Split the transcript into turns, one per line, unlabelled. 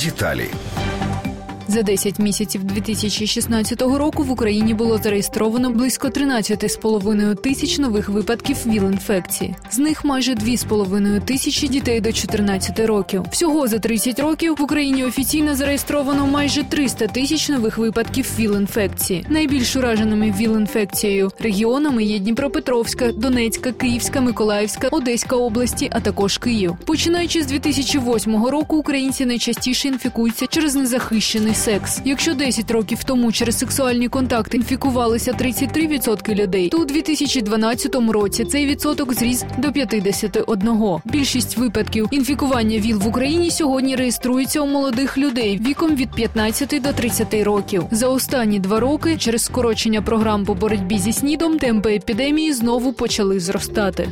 Деталі.
За 10 місяців 2016 року в Україні було зареєстровано близько 13,5 тисяч нових випадків ВІЛ-інфекції. З них майже 2,5 тисячі дітей до 14 років. Всього за 30 років в Україні офіційно зареєстровано майже 300 тисяч нових випадків ВІЛ-інфекції. Найбільш ураженими ВІЛ-інфекцією регіонами є Дніпропетровська, Донецька, Київська, Миколаївська, Одеська області, а також Київ. Починаючи з 2008 року, українці найчастіше інфікуються через незахищений секс. Якщо 10 років тому через сексуальні контакти інфікувалися 33% людей, то у 2012 році цей відсоток зріс до 51%. Більшість випадків інфікування ВІЛ в Україні сьогодні реєструється у молодих людей віком від 15 до 30 років. За останні два роки через скорочення програм по боротьбі зі снідом темпи епідемії знову почали зростати.